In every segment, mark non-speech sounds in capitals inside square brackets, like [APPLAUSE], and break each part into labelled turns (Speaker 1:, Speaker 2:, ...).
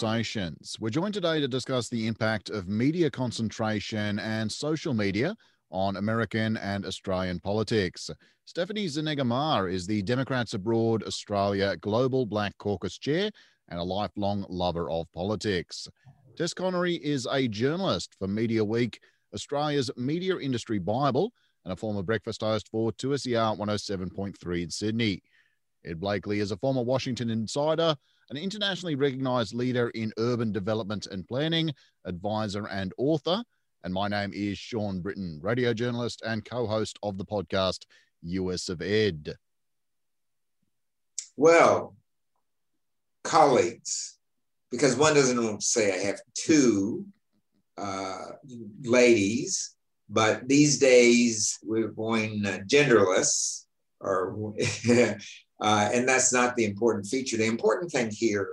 Speaker 1: Conversations. We're joined today to discuss the impact of media concentration and social media on American and Australian politics. Stephanie Zuniga-Maher is the Democrats Abroad Australia Global Black Caucus Chair and a lifelong lover of politics. Tess Connery is a journalist for Mediaweek, Australia's media industry Bible, and a former breakfast host for 2SER 107.3 in Sydney. Ed Blakely is a former Washington insider, an internationally recognized leader in urban development and planning, advisor, and author. And my name is Sean Britton, radio journalist and co host of the podcast US of Ed.
Speaker 2: Well, colleagues, because one doesn't say I have two uh, ladies, but these days we're going uh, genderless, or [LAUGHS] [LAUGHS] uh, and that's not the important feature. The important thing here,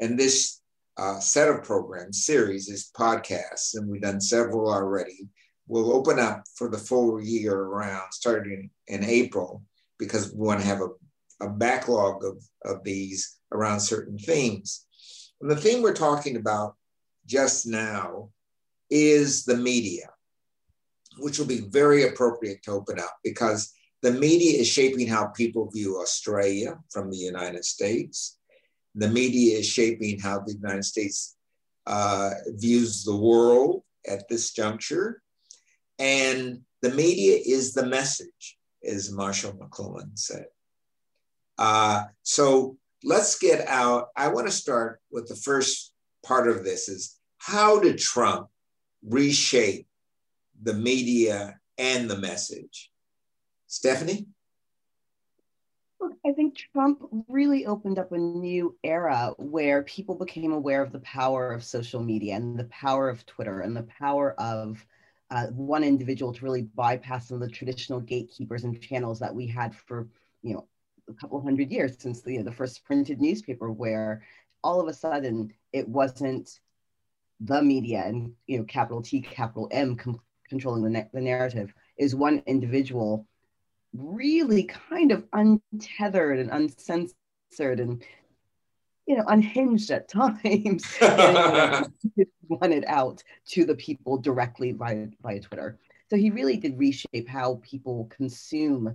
Speaker 2: and this uh, set of programs series is podcasts, and we've done several already. We'll open up for the full year around starting in April because we want to have a, a backlog of, of these around certain themes. And the theme we're talking about just now is the media, which will be very appropriate to open up because the media is shaping how people view Australia from the United States. The media is shaping how the United States uh, views the world at this juncture. And the media is the message, as Marshall McLuhan said. Uh, so let's get out. I want to start with the first part of this is how did Trump reshape the media and the message? Stephanie?
Speaker 3: I think Trump really opened up a new era where people became aware of the power of social media and the power of Twitter and the power of uh, one individual to really bypass some of the traditional gatekeepers and channels that we had for, you know, a couple hundred years since the, the first printed newspaper, where all of a sudden it wasn't the media and you know capital T, capital M com- controlling the, na- the narrative. Is one individual really kind of untethered and uncensored and you know unhinged at [LAUGHS] times. [LAUGHS] Wanted out to the people directly via, via twitter. So he really did reshape how people consume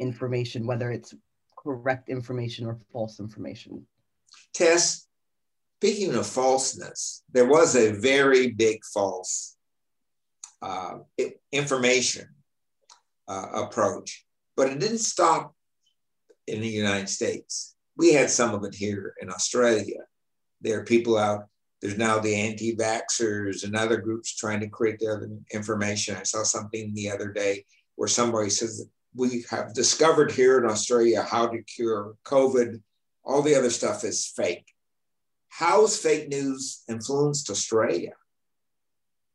Speaker 3: information whether it's correct information or false information.
Speaker 2: Tess speaking of falseness there was a very big false uh, information uh, approach but it didn't stop in the United States. We had some of it here in Australia. There are people out, there's now the anti vaxxers and other groups trying to create their information. I saw something the other day where somebody says, We have discovered here in Australia how to cure COVID. All the other stuff is fake. How's fake news influenced Australia?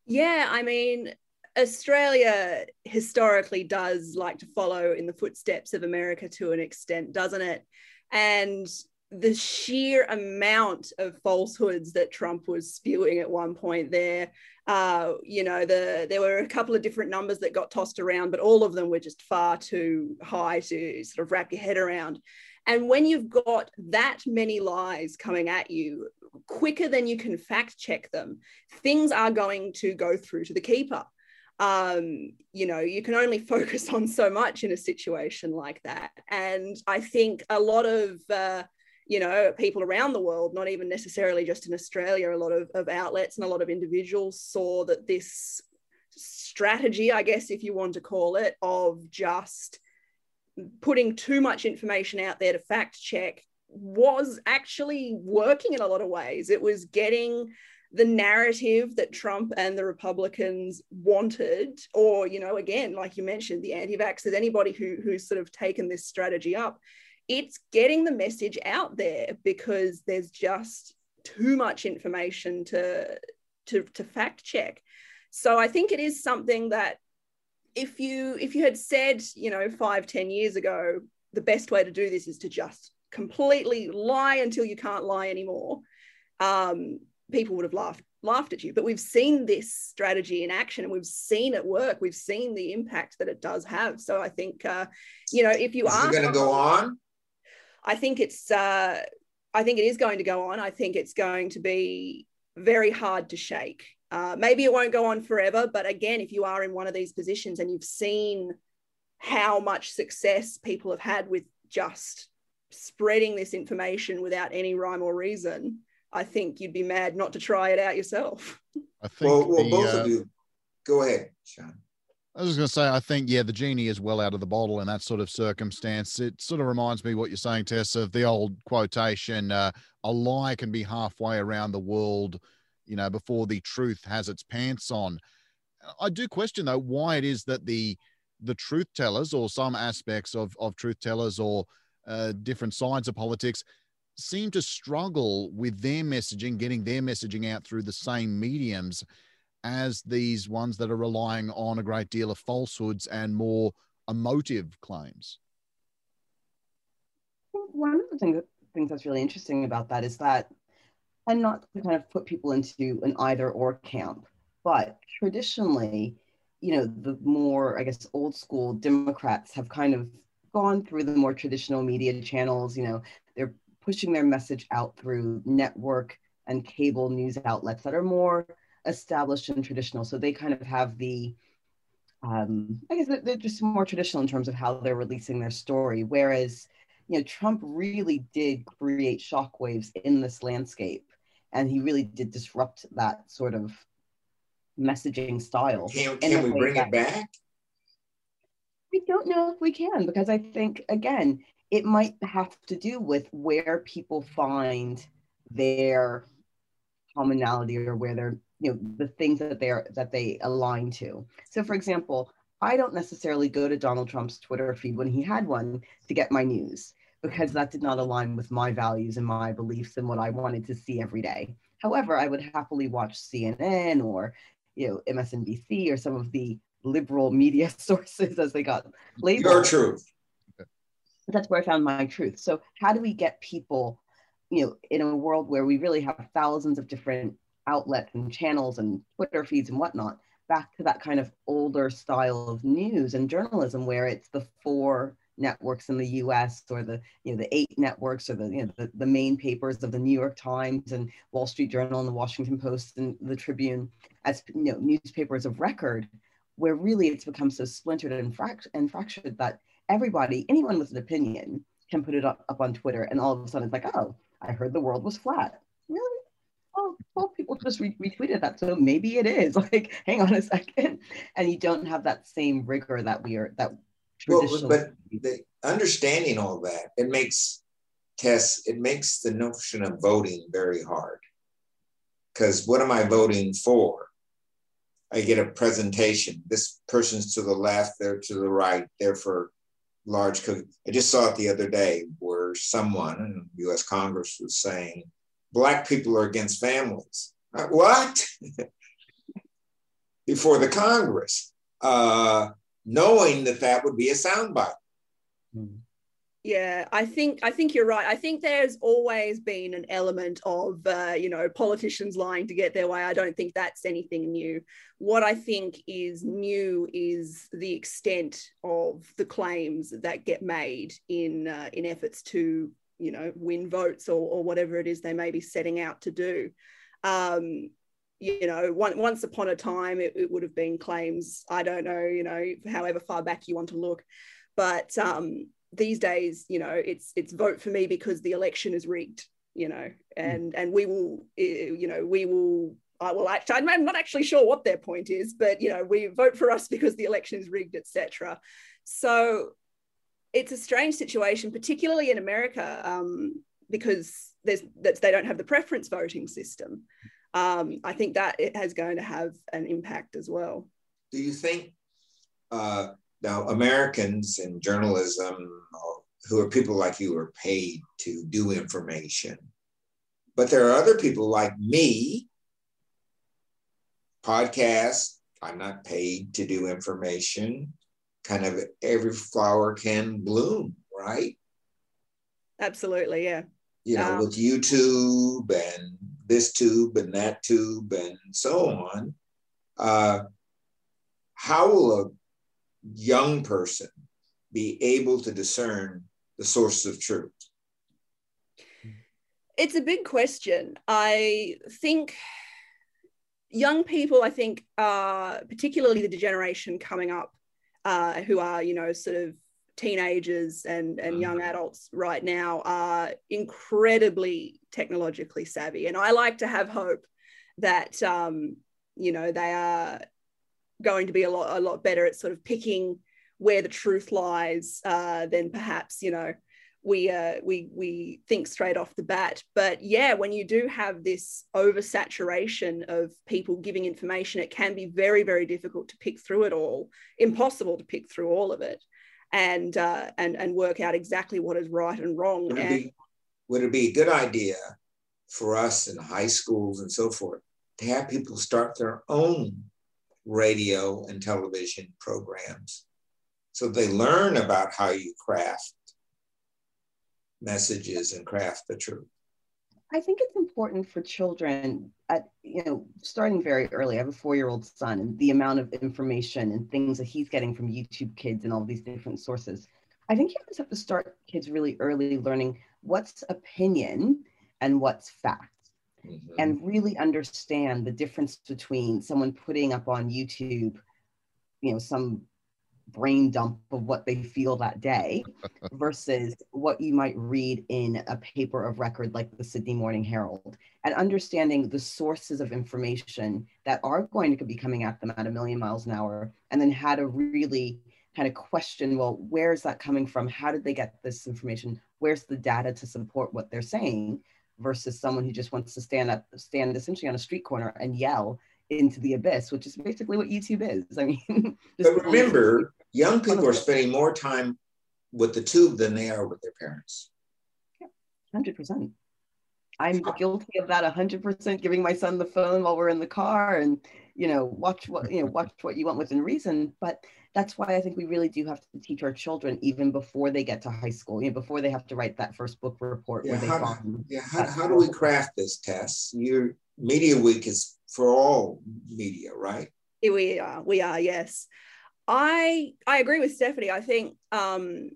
Speaker 4: Yeah, I mean, Australia historically does like to follow in the footsteps of America to an extent, doesn't it? And the sheer amount of falsehoods that Trump was spewing at one point there, uh, you know, the there were a couple of different numbers that got tossed around, but all of them were just far too high to sort of wrap your head around. And when you've got that many lies coming at you quicker than you can fact check them, things are going to go through to the keeper um, you know, you can only [LAUGHS] focus on so much in a situation like that. And I think a lot of, uh, you know, people around the world, not even necessarily just in Australia, a lot of, of outlets and a lot of individuals saw that this strategy, I guess, if you want to call it, of just putting too much information out there to fact check was actually working in a lot of ways. It was getting the narrative that Trump and the Republicans wanted, or, you know, again, like you mentioned, the anti vaxxers, anybody who, who's sort of taken this strategy up, it's getting the message out there because there's just too much information to, to, to fact check. So I think it is something that if you if you had said, you know, five ten years ago, the best way to do this is to just completely lie until you can't lie anymore. Um, people would have laughed laughed at you but we've seen this strategy in action and we've seen it work we've seen the impact that it does have so i think uh, you know if you
Speaker 2: Is
Speaker 4: are
Speaker 2: going to go on
Speaker 4: i think it's uh, I think it is going to go on. I think it's going to be very hard to shake. Uh, maybe it won't go on forever, but again, if you are in one of these positions and you've seen how much success people have had with just spreading this information without any rhyme or reason, I think you'd be mad not to try it out yourself.
Speaker 1: I think
Speaker 2: Well, well
Speaker 1: the,
Speaker 2: both
Speaker 1: uh,
Speaker 2: of you, go ahead, Sean.
Speaker 1: I was going to say, I think, yeah, the genie is well out of the bottle in that sort of circumstance. It sort of reminds me what you're saying, Tess, of the old quotation uh, a lie can be halfway around the world, you know, before the truth has its pants on. I do question, though, why it is that the the truth tellers or some aspects of, of truth tellers or uh, different sides of politics seem to struggle with their messaging, getting their messaging out through the same mediums as these ones that are relying on a great deal of falsehoods and more emotive claims.
Speaker 3: One of the things, things that's really interesting about that is that, and not to kind of put people into an either or camp, but traditionally, you know, the more, I guess, old school Democrats have kind of gone through the more traditional media channels. You know, they're pushing their message out through network and cable news outlets that are more established and traditional. So they kind of have the, um, I guess they're, just more traditional in terms of how they're releasing their story. Whereas, you know, Trump really did create shockwaves in this landscape, and he really did disrupt that sort of messaging style.
Speaker 2: Can, can we bring
Speaker 3: that-
Speaker 2: it back?
Speaker 3: I don't know if we can because I think again it might have to do with where people find their commonality or where they're you know the things that they're that they align to. So for example, I don't necessarily go to Donald Trump's Twitter feed when he had one to get my news because that did not align with my values and my beliefs and what I wanted to see every day. However, I would happily watch CNN or you know MSNBC or some of the liberal media [LAUGHS] sources as they got labeled.
Speaker 2: Your truth.
Speaker 3: That's where I found my truth. So how do we get people, you know, in a world where we really have thousands of different outlets and channels and Twitter feeds and whatnot, back to that kind of older style of news and journalism where it's the four networks in the US or the you know the eight networks or the you know the, the main papers of the New York Times and Wall Street Journal and the Washington Post and the Tribune as you know newspapers of record where really it's become so splintered and, fract- and fractured that everybody anyone with an opinion can put it up, up on Twitter and all of a sudden it's like oh I heard the world was flat really oh well people just re- retweeted that so maybe it is [LAUGHS] like hang on a second and you don't have that same rigor that we are that
Speaker 2: Well, but the understanding all that, it makes Tess, it makes the notion of voting very hard. Because what am I voting for? I get a presentation. This person's to the left, they're to the right, they're for large cookie. I just saw it the other day where someone in US Congress was saying, Black people are against families. Uh, What? [LAUGHS] Before the Congress. Uh, knowing that that would be a soundbite.
Speaker 4: Yeah, I think I think you're right. I think there's always been an element of uh, you know politicians lying to get their way. I don't think that's anything new. What I think is new is the extent of the claims that get made in uh, in efforts to you know win votes or, or whatever it is they may be setting out to do. Um, you know, one, once upon a time, it, it would have been claims. I don't know, you know, however far back you want to look, but um, these days, you know, it's it's vote for me because the election is rigged, you know, and and we will, eh, you know, we will. I will actually. I'm not actually sure what their point is, but you know, we vote for us [LAUGHS] because the election is rigged, etc. So it's a strange situation, particularly in America, um, because there's that they don't have the preference voting system. Um, I think that it has going to have an impact as well.
Speaker 2: Do you think uh, now Americans in journalism, uh, who are people like you, are paid to do information, but there are other people like me, podcasts. I'm not paid to do information. Kind of every flower can bloom, right?
Speaker 4: Absolutely, yeah.
Speaker 2: You know,
Speaker 4: Um,
Speaker 2: with YouTube and this tube and that tube and so on. Uh, how will a young person be able to discern the source of truth?
Speaker 4: it's a big question. I think young people, I think, uh, particularly the generation coming up, uh, who are, you know, sort of teenagers and, and mm. young adults right now, are incredibly technologically savvy. And I like to have hope that, um, you know, they are going to be a lot, a lot better at sort of picking where the truth lies uh, than perhaps, you know, we uh, we we think straight off the bat. But yeah, when you do have this oversaturation of people giving information, it can be very very difficult to pick through it all. Impossible to pick through all of it, and uh, and and work out exactly what is right and wrong.
Speaker 2: Would it,
Speaker 4: and,
Speaker 2: be, would it be a good idea for us in high schools and so forth to have people start their own radio and television programs so they learn about how you craft messages and craft the truth?
Speaker 3: I think it's important for children at you know starting very early. I have a four-year-old son, and the amount of information and things that he's getting from YouTube Kids and all these different sources. I think you just have to start kids really early learning what's opinion and what's fact, mm-hmm. and really understand the difference between someone putting up on YouTube, you know, some brain dump of what they feel that day [LAUGHS] versus what you might read in a paper of record like the Sydney Morning Herald and understanding the sources of information that are going to be coming at them at a million miles an hour and then how to really kind of question well where is that coming from? How did they get this information? Where's the data to support what they're saying versus someone who just wants to stand up stand essentially on a street corner and yell into the abyss, which is basically what YouTube is. [LAUGHS] I mean,
Speaker 2: but remember, [LAUGHS] young people are spending more time with the tube than they are with their parents.
Speaker 3: Hundred percent. I'm guilty of that. hundred percent. Giving my son the phone while we're in the car, and you know, watch what you know, watch what you want within reason. But that's why I think we really do have to teach our children even before they get to high school, you know, before they have to write that first book report.
Speaker 2: Yeah, how, yeah, how, how do we craft this Tess? Your Mediaweek is for all media, right?
Speaker 4: We are. We are. Yes. I I agree with Stephanie. I think um,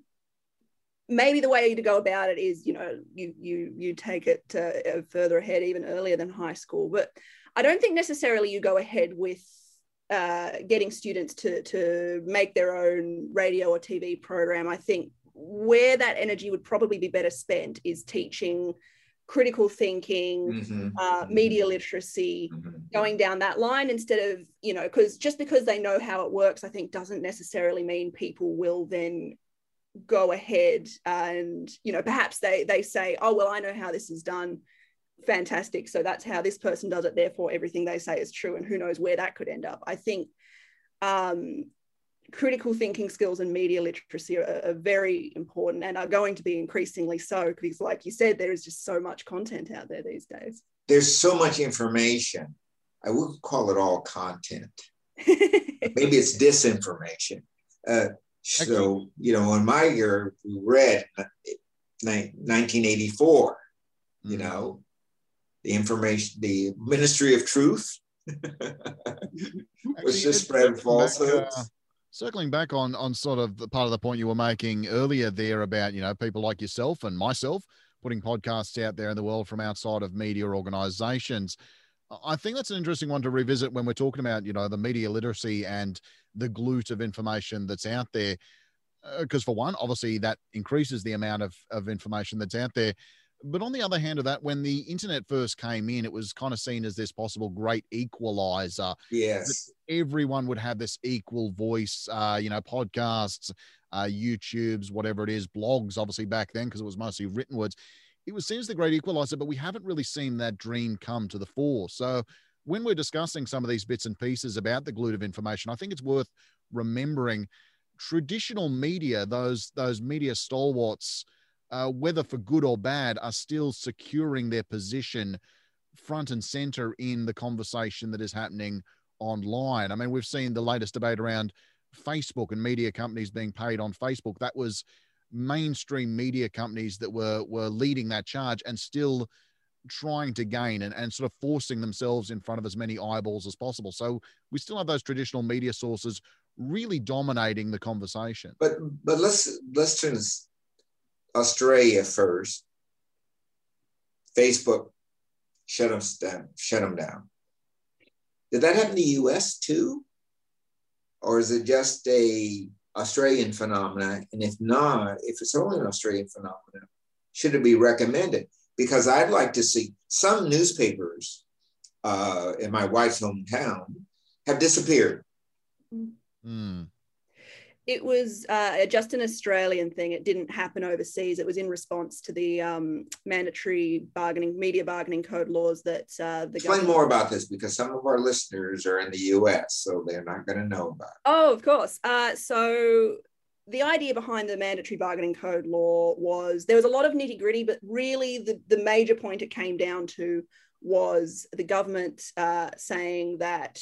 Speaker 4: maybe the way to go about it is, you know, you you you take it uh, further ahead, even earlier than high school. But I don't think necessarily you go ahead with uh, getting students to to make their own radio or TV program. I think where that energy would probably be better spent is teaching critical thinking, mm-hmm. uh, media literacy, mm-hmm. going down that line instead of, you know, because just because they know how it works, I think doesn't necessarily mean people will then go ahead and, you know, perhaps they they say, oh, well, I know how this is done. Fantastic. So that's how this person does it. Therefore, everything they say is true. And who knows where that could end up. I think um, critical thinking skills and media literacy are, are, very important and are going to be increasingly so because like you said there is just so much content out there these days
Speaker 2: there's so much information i would call it all content [LAUGHS] maybe it's disinformation uh, so you know in my year we read 1984 you mm-hmm. know the information the ministry of truth. [LAUGHS] Was just spread falsehoods uh,
Speaker 1: circling back on on sort of the part of the point you were making earlier there about you know people like yourself and myself putting podcasts out there in the world from outside of media organizations. I think that's an interesting one to revisit when we're talking about you know the media literacy and the glut of information that's out there. Because uh, for one obviously that increases the amount of, of information that's out there but on the other hand of that, when the internet first came in, it was kind of seen as this possible great equalizer.
Speaker 2: Yes.
Speaker 1: Everyone would have this equal voice, uh, you know, podcasts, uh, YouTubes, whatever it is, blogs, obviously back then, because it was mostly written words. It was seen as the great equalizer, but we haven't really seen that dream come to the fore. So when we're discussing some of these bits and pieces about the glut of information, I think it's worth remembering traditional media, those those media stalwarts uh, whether for good or bad, are still securing their position front and center in the conversation that is happening online. I mean, we've seen the latest debate around Facebook and media companies being paid on Facebook. That was mainstream media companies that were were leading that charge and still trying to gain and, and sort of forcing themselves in front of as many eyeballs as possible. So we still have those traditional media sources really dominating the conversation.
Speaker 2: But but let's let's turn this Australia first. Facebook shut them down. Shut them down. Did that happen in the U.S. too, or is it just a Australian phenomenon? And if not, if it's only an Australian phenomenon, should it be recommended? Because I'd like to see some newspapers uh, in my wife's hometown have disappeared.
Speaker 1: Mm
Speaker 4: it was uh, just an Australian thing. It didn't happen overseas. It was in response to the um, mandatory bargaining, media bargaining code laws that uh, the
Speaker 2: explain more about this because some of our listeners are in the U.S., so they're not going to know about. It.
Speaker 4: Oh, of course. Uh, so the idea behind the mandatory bargaining code law was there was a lot of nitty gritty, but really the, the major point it came down to was the government uh, saying that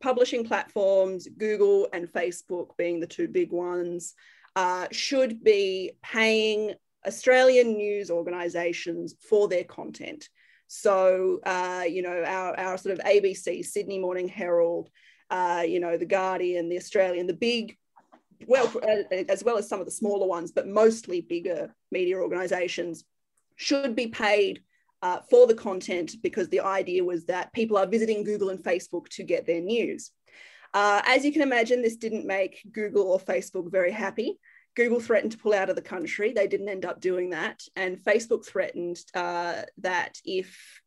Speaker 4: publishing platforms, Google and Facebook being the two big ones, uh, should be paying Australian news organisations for their content. So, uh, you know, our, our sort of ABC, Sydney Morning Herald, uh, you know, The Guardian, The Australian, the big, well, uh, as well as some of the smaller ones, but mostly bigger media organisations should be paid uh, for the content because the idea was that people are visiting Google and Facebook to get their news. Uh, as you can imagine, this didn't make Google or Facebook very happy. Google threatened to pull out of the country. They didn't end up doing that. And Facebook threatened uh, that if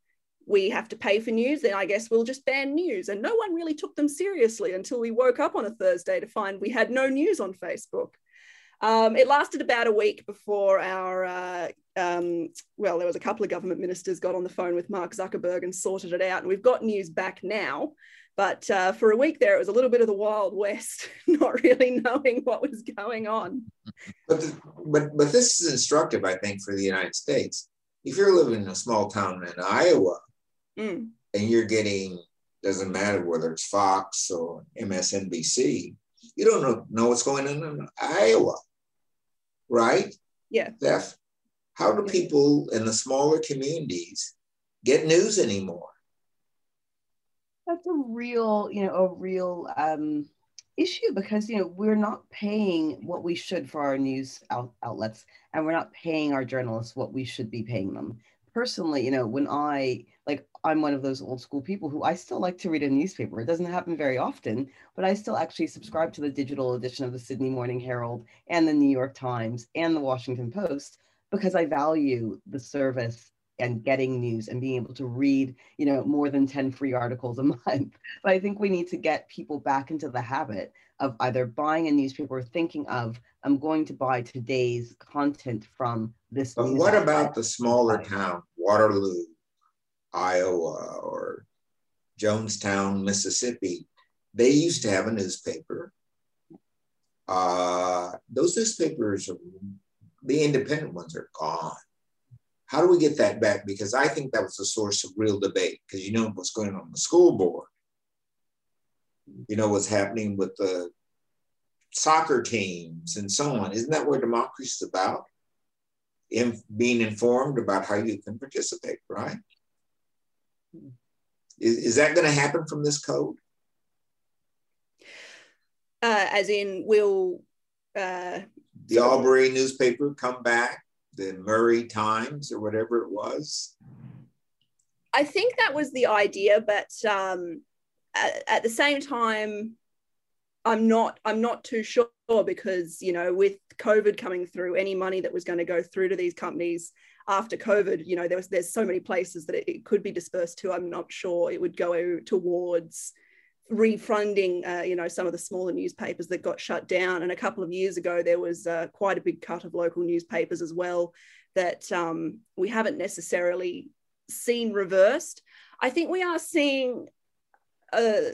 Speaker 4: we have to pay for news, then I guess we'll just ban news. And no one really took them seriously until we woke up on a Thursday to find we had no news on Facebook. Um, it lasted about a week before our uh, um, well, there was a couple of government ministers got on the phone with Mark Zuckerberg and sorted it out. And we've got news back now. But uh, for a week there, it was a little bit of the Wild West, [LAUGHS] not really knowing what was going on.
Speaker 2: But, the, but, but this is instructive, I think, for the United States. If you're living in a small town in Iowa mm. and you're getting, doesn't matter whether it's Fox or MSNBC, you don't know, know what's going on in Iowa, right?
Speaker 4: Yeah.
Speaker 2: Steph, how do people in the smaller communities get news anymore?
Speaker 3: That's a real, you know, a real um, issue because you know we're not paying what we should for our news out- outlets, and we're not paying our journalists what we should be paying them. Personally, you know, when I like, I'm one of those old school people who I still like to read a newspaper. It doesn't happen very often, but I still actually subscribe to the digital edition of the Sydney Morning Herald and the New York Times and the Washington Post because I value the service and getting news and being able to read, you know, more than 10 free articles a [LAUGHS] month. But I think we need to get people back into the habit of either buying a newspaper or thinking of, I'm going to buy today's content from this.
Speaker 2: But what about the smaller town, Waterloo, Iowa, or Jonestown, Mississippi? They used to have a newspaper. Uh, those newspapers are the independent ones are gone. How do we get that back? Because I think that was the source of real debate because you know what's going on in the school board. You know what's happening with the soccer teams and so on. Isn't that what democracy is about? In being informed about how you can participate, right? Is, is that going to happen from this code?
Speaker 4: Uh, as in, will uh,
Speaker 2: the Albury newspaper come back, the Murray Times or whatever it was?
Speaker 4: I think that was the idea, but um, at, at the same time, I'm not I'm not too sure because you know with COVID coming through, any money that was going to go through to these companies after COVID, you know there was there's so many places that it, it could be dispersed to. I'm not sure it would go towards refunding, uh, you know, some of the smaller newspapers that got shut down. And a couple of years ago, there was uh, quite a big cut of local newspapers as well that um, we haven't necessarily seen reversed. I think we are seeing a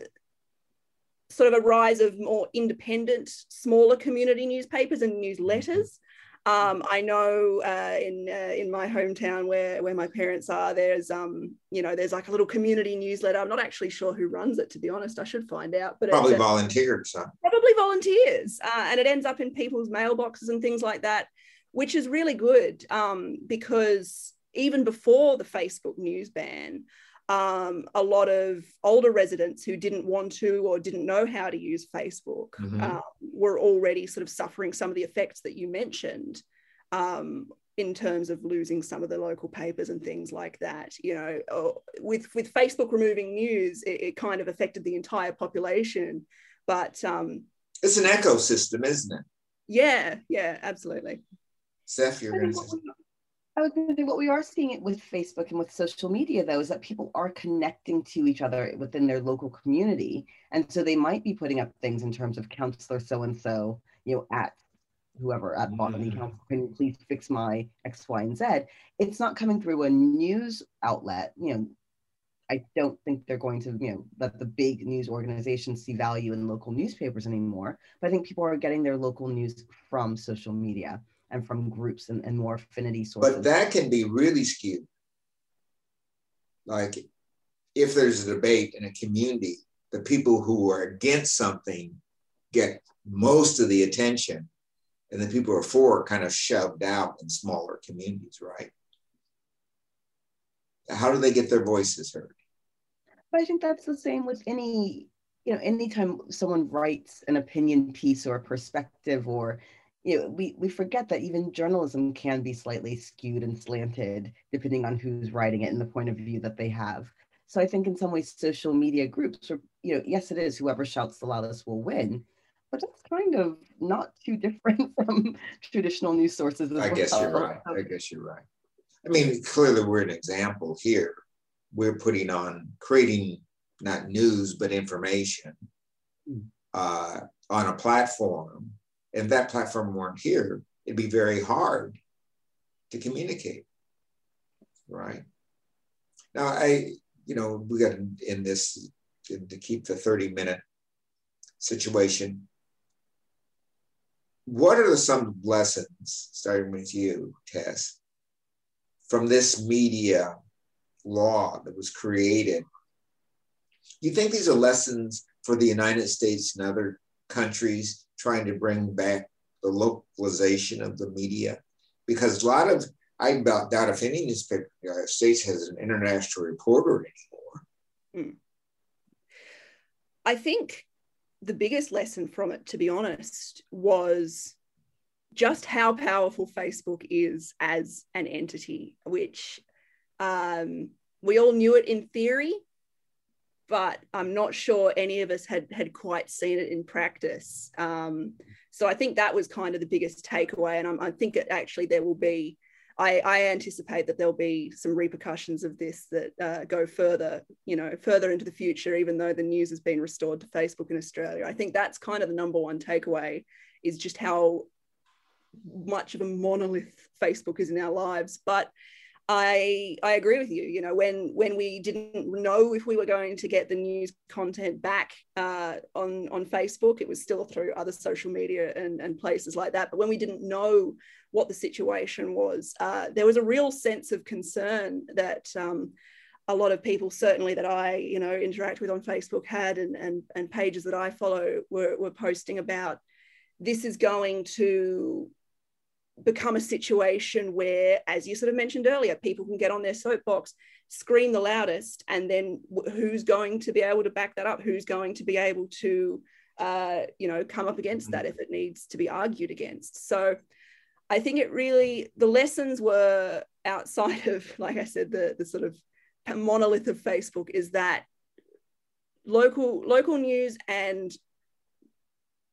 Speaker 4: sort of a rise of more independent, smaller community newspapers and newsletters. Um, I know uh, in uh, in my hometown where where my parents are, there's um you know there's like a little community newsletter. I'm not actually sure who runs it to be honest. I should find out.
Speaker 2: But probably volunteers.
Speaker 4: Probably volunteers, uh, and it ends up in people's mailboxes and things like that, which is really good um, because even before the Facebook news ban, um, a lot of older residents who didn't want to or didn't know how to use Facebook mm-hmm. um, were already sort of suffering some of the effects that you mentioned um, in terms of losing some of the local papers and things like that. You know, with with Facebook removing news, it, it kind of affected the entire population. But um,
Speaker 2: it's an ecosystem, isn't it?
Speaker 4: Yeah, yeah, absolutely.
Speaker 2: Steph, you're going to say.
Speaker 3: I was going to say what we are seeing it with Facebook and with social media, though, is that people are connecting to each other within their local community, and so they might be putting up things in terms of counselor so and so, you know, at whoever at Botany mm-hmm. Council, can you please fix my X, Y, and Z? It's not coming through a news outlet. You know, I don't think they're going to, you know, let the big news organizations see value in local newspapers anymore. But I think people are getting their local news from social media and from groups and, and more affinity sources.
Speaker 2: But that can be really skewed. Like if there's a debate in a community, the people who are against something get most of the attention, and the people who are for are kind of shoved out in smaller communities, right? How do they get their voices heard?
Speaker 3: But I think that's the same with any, you know, anytime someone writes an opinion piece or a perspective or you know, we, we forget that even journalism can be slightly skewed and slanted depending on who's writing it and the point of view that they have. So I think in some ways, social media groups are, you know, yes, it is whoever shouts the loudest will win, but that's kind of not too [LAUGHS] different from traditional news sources.
Speaker 2: I guess well. you're right. I guess you're right. I mean, clearly we're an example here. We're putting on creating not news but information hmm. uh, on a platform if that platform weren't here, it'd be very hard to communicate, right? Now, I, you know, we got in this to, to keep the 30 minute situation. What are some lessons, starting with you, Tess, from this media law that was created? You think these are lessons for the United States and other countries trying to bring back the localization of the media because a lot of I doubt if any newspaper in the United States has an international reporter anymore. Hmm.
Speaker 4: I think the biggest lesson from it, to be honest, was just how powerful Facebook is as an entity, which um, we all knew it in theory, but I'm not sure any of us had had quite seen it in practice. Um, so I think that was kind of the biggest takeaway, and I'm, i think it actually there will be. I, I, anticipate that there'll be some repercussions of this that uh, go further, you know, further into the future. Even though the news has been restored to Facebook in Australia, I think that's kind of the number one takeaway is just how much of a monolith Facebook is in our lives. But I I agree with you. You know, when when we didn't know if we were going to get the news content back uh, on on Facebook, it was still through other social media and, and places like that. But when we didn't know what the situation was, uh, there was a real sense of concern that um, a lot of people, certainly that I you know interact with on Facebook, had and and, and pages that I follow were were posting about. This is going to become a situation where, as you sort of mentioned earlier, people can get on their soapbox, scream the loudest, and then who's going to be able to back that up? Who's going to be able to, uh, you know, come up against that if it needs to be argued against? So, I think it really the lessons were outside [LAUGHS] of, like I said, the the sort of monolith of Facebook is that local local news and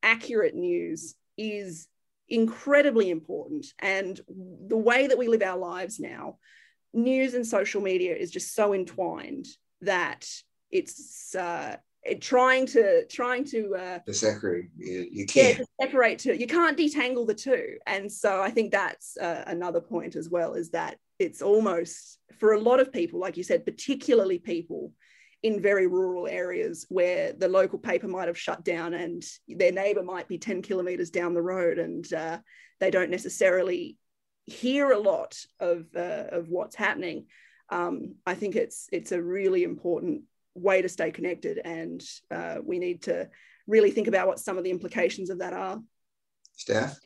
Speaker 4: accurate news is incredibly important. And the way that we live our lives now, news and social media is just so entwined that it's uh, it, trying to trying to uh,
Speaker 2: to separate you, you can't
Speaker 4: yeah, separate two. You can't detangle the two, and so I think that's uh, another point as well. Is that it's almost for a lot of people, like you said, particularly people in very rural areas where the local paper might have shut down and their neighbor might be 10 kilometers down the road and uh, they don't necessarily hear a lot of, uh, of what's happening. Um, I think it's, it's a really important way to stay connected and uh, we need to really think about what some of the implications of that are.
Speaker 2: Steph?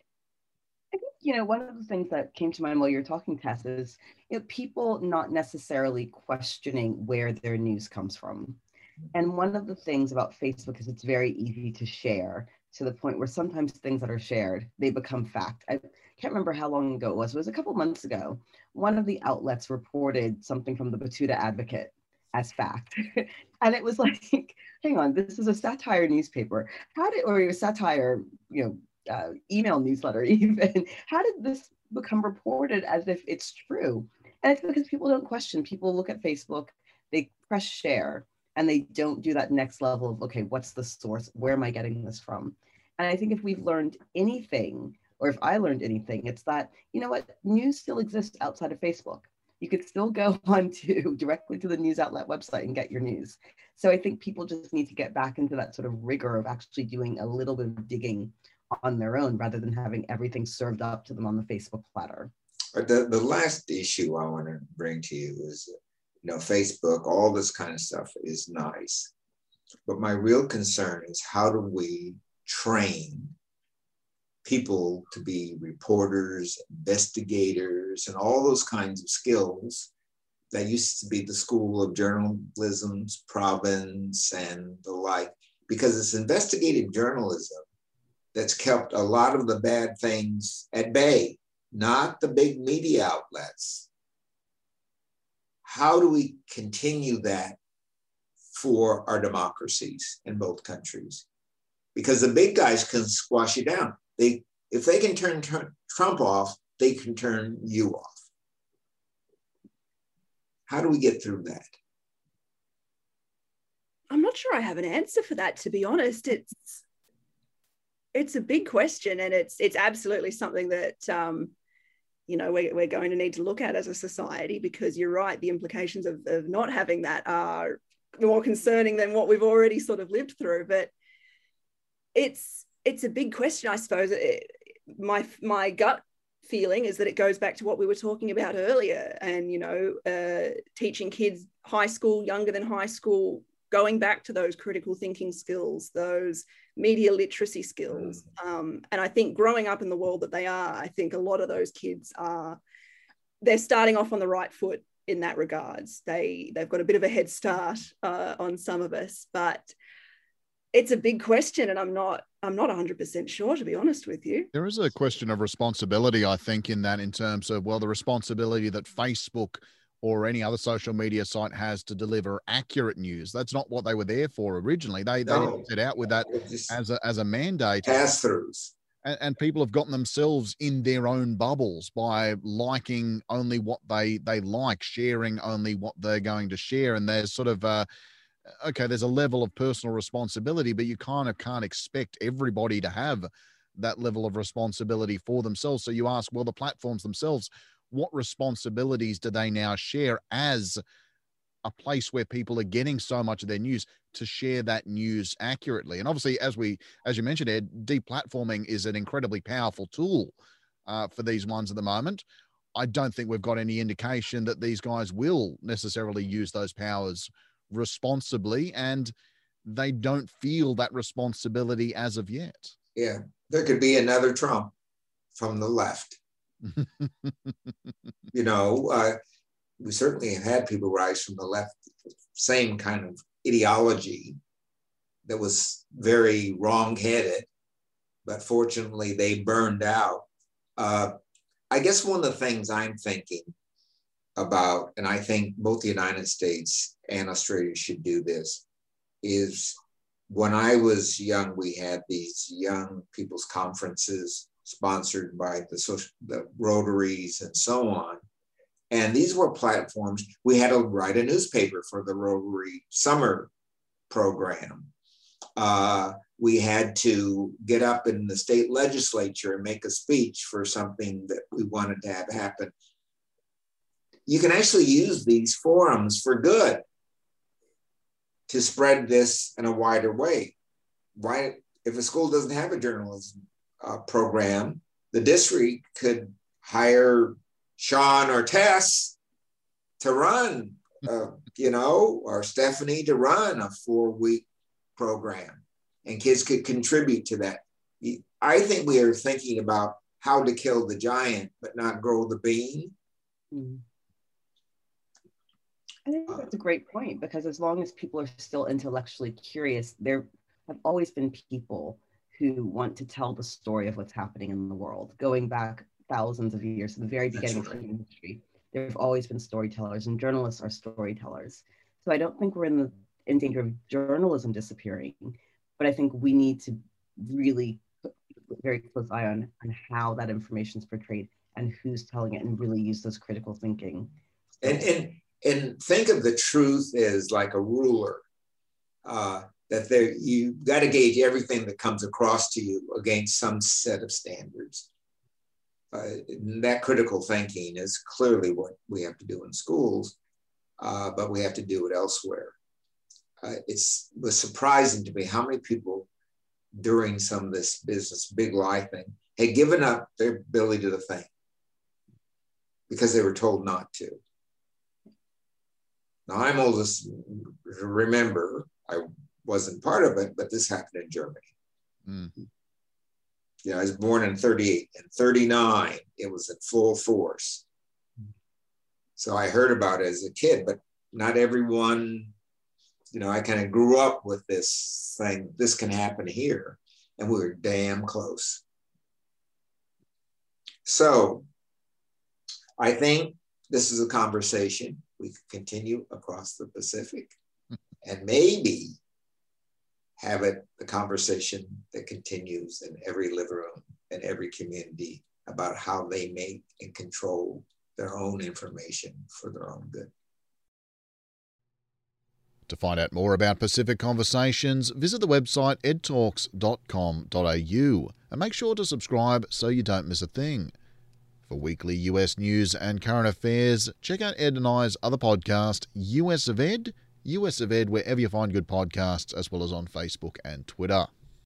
Speaker 3: You know, one of the things that came to mind while you're talking, Tess, is you know, people not necessarily questioning where their news comes from. And one of the things about Facebook is it's very easy to share. to the point where sometimes things that are shared they become fact. I can't remember how long ago it was. It was a couple months ago. One of the outlets reported something from the Betoota Advocate as fact, [LAUGHS] and it was like, [LAUGHS] hang on, this is a satire newspaper. How did or a satire, you know, uh, email newsletter [LAUGHS] even? How did this become reported as if it's true? And it's because people don't question. People look at Facebook, they press share, and they don't do that next level of okay, what's the source? Where am I getting this from? And I think if we've learned anything, or if I learned anything, it's that, you know what, news still exists outside of Facebook. You could still go [LAUGHS] on to directly to the news outlet website and get your news. So I think people just need to get back into that sort of rigor of actually doing a little bit of digging on their own rather than having everything served up to them on the Facebook platter.
Speaker 2: The, the last issue I want to bring to you is, you know, Facebook, all this kind of stuff is nice. But my real concern is how do we train people to be reporters, investigators, and all those kinds of skills that used to be the School of Journalism's province and the like, because it's investigative journalism that's kept a lot of the bad things at bay, not the big media outlets. How do we continue that for our democracies in both countries? because the big guys can squash you down. They, if they can turn, turn Trump off, they can turn you off. How do we get through that?
Speaker 4: I'm not sure I have an answer for that, to be honest. It's it's a big question, and it's it's absolutely something that um, you know we're, we're going to need to look at as a society because you're right. The implications of, of not having that are more concerning than what we've already sort of lived through. But it's it's a big question, I suppose. It, my my gut feeling is that it goes back to what we were talking about earlier, and you know, uh, teaching kids high school, younger than high school, going back to those critical thinking skills, those media literacy skills. Mm. Um, and I think growing up in the world that they are, I think a lot of those kids are they're starting off on the right foot in that regards. They they've got a bit of a head start uh, on some of us, but it's a big question and i'm not i'm not 100% sure to be honest with you
Speaker 1: there is a question of responsibility i think in that in terms of well the responsibility that facebook or any other social media site has to deliver accurate news. That's not what they were there for originally. They, no. they set out with that as a, as a mandate.
Speaker 2: Pass throughs
Speaker 1: and, and people have gotten themselves in their own bubbles by liking only what they they like sharing only what they're going to share. And there's sort of uh okay, there's a level of personal responsibility, but you kind of can't expect everybody to have that level of responsibility for themselves. So you ask, well, the platforms themselves, what responsibilities do they now share as a place where people are getting so much of their news to share that news accurately? And obviously, as we, as you mentioned, Ed, deplatforming is an incredibly powerful tool uh, for these ones at the moment. I don't think we've got any indication that these guys will necessarily use those powers responsibly and they don't feel that responsibility as of yet.
Speaker 2: Yeah, there could be another Trump from the left. [LAUGHS] you know, uh, we certainly have had people rise from the left, same kind of ideology that was very wrong-headed, but fortunately they burned out. Uh, I guess one of the things I'm thinking about, and I think both the United States and Australia should do this, is when I was young, we had these young people's conferences sponsored by the, social, the Rotaries and so on. And these were platforms. We had to write a newspaper for the Rotary summer program. Uh, we had to get up in the state legislature and make a speech for something that we wanted to have happen you can actually use these forums for good to spread this in a wider way. Why, if a school doesn't have a journalism uh, program, the district could hire Sean or Tess to run, uh, you know, or Stephanie to run a four week program, and kids could contribute to that. I think we are thinking about how to kill the giant, but not grow the bean. Mm-hmm.
Speaker 3: I think that's a great point because as long as people are still intellectually curious, there have always been people who want to tell the story of what's happening in the world. Going back thousands of years, to the very beginning right. of human history, there have always been storytellers, and journalists are storytellers. So I don't think we're in the in danger of journalism disappearing, but I think we need to really put very close eye on, on how that information is portrayed and who's telling it, and really use those critical thinking.
Speaker 2: And and and think of the truth as like a ruler. Uh, that there you got to gauge everything that comes across to you against some set of standards. Uh, that critical thinking is clearly what we have to do in schools, uh, but we have to do it elsewhere. Uh, it was surprising to me how many people during some of this business, big life thing, had given up their ability to think because they were told not to. Now, I'm oldest, remember, I wasn't part of it, but this happened in Germany. Mm. Yeah, I was born in 38 and 39, it was in full force. So I heard about it as a kid, but not everyone, you know, I kind of grew up with this thing, this can happen here. And we were damn close. So I think this is a conversation we could continue across the Pacific and maybe have it the conversation that continues in every living room and every community about how they make and control their own information for their own good.
Speaker 1: To find out more about Pacific Conversations, visit the website edtalks.com.au and make sure to subscribe so you don't miss a thing. For weekly US news and current affairs, check out Ed and I's other podcast, US of Ed US of Ed, wherever you find good podcasts, as well as on Facebook and Twitter.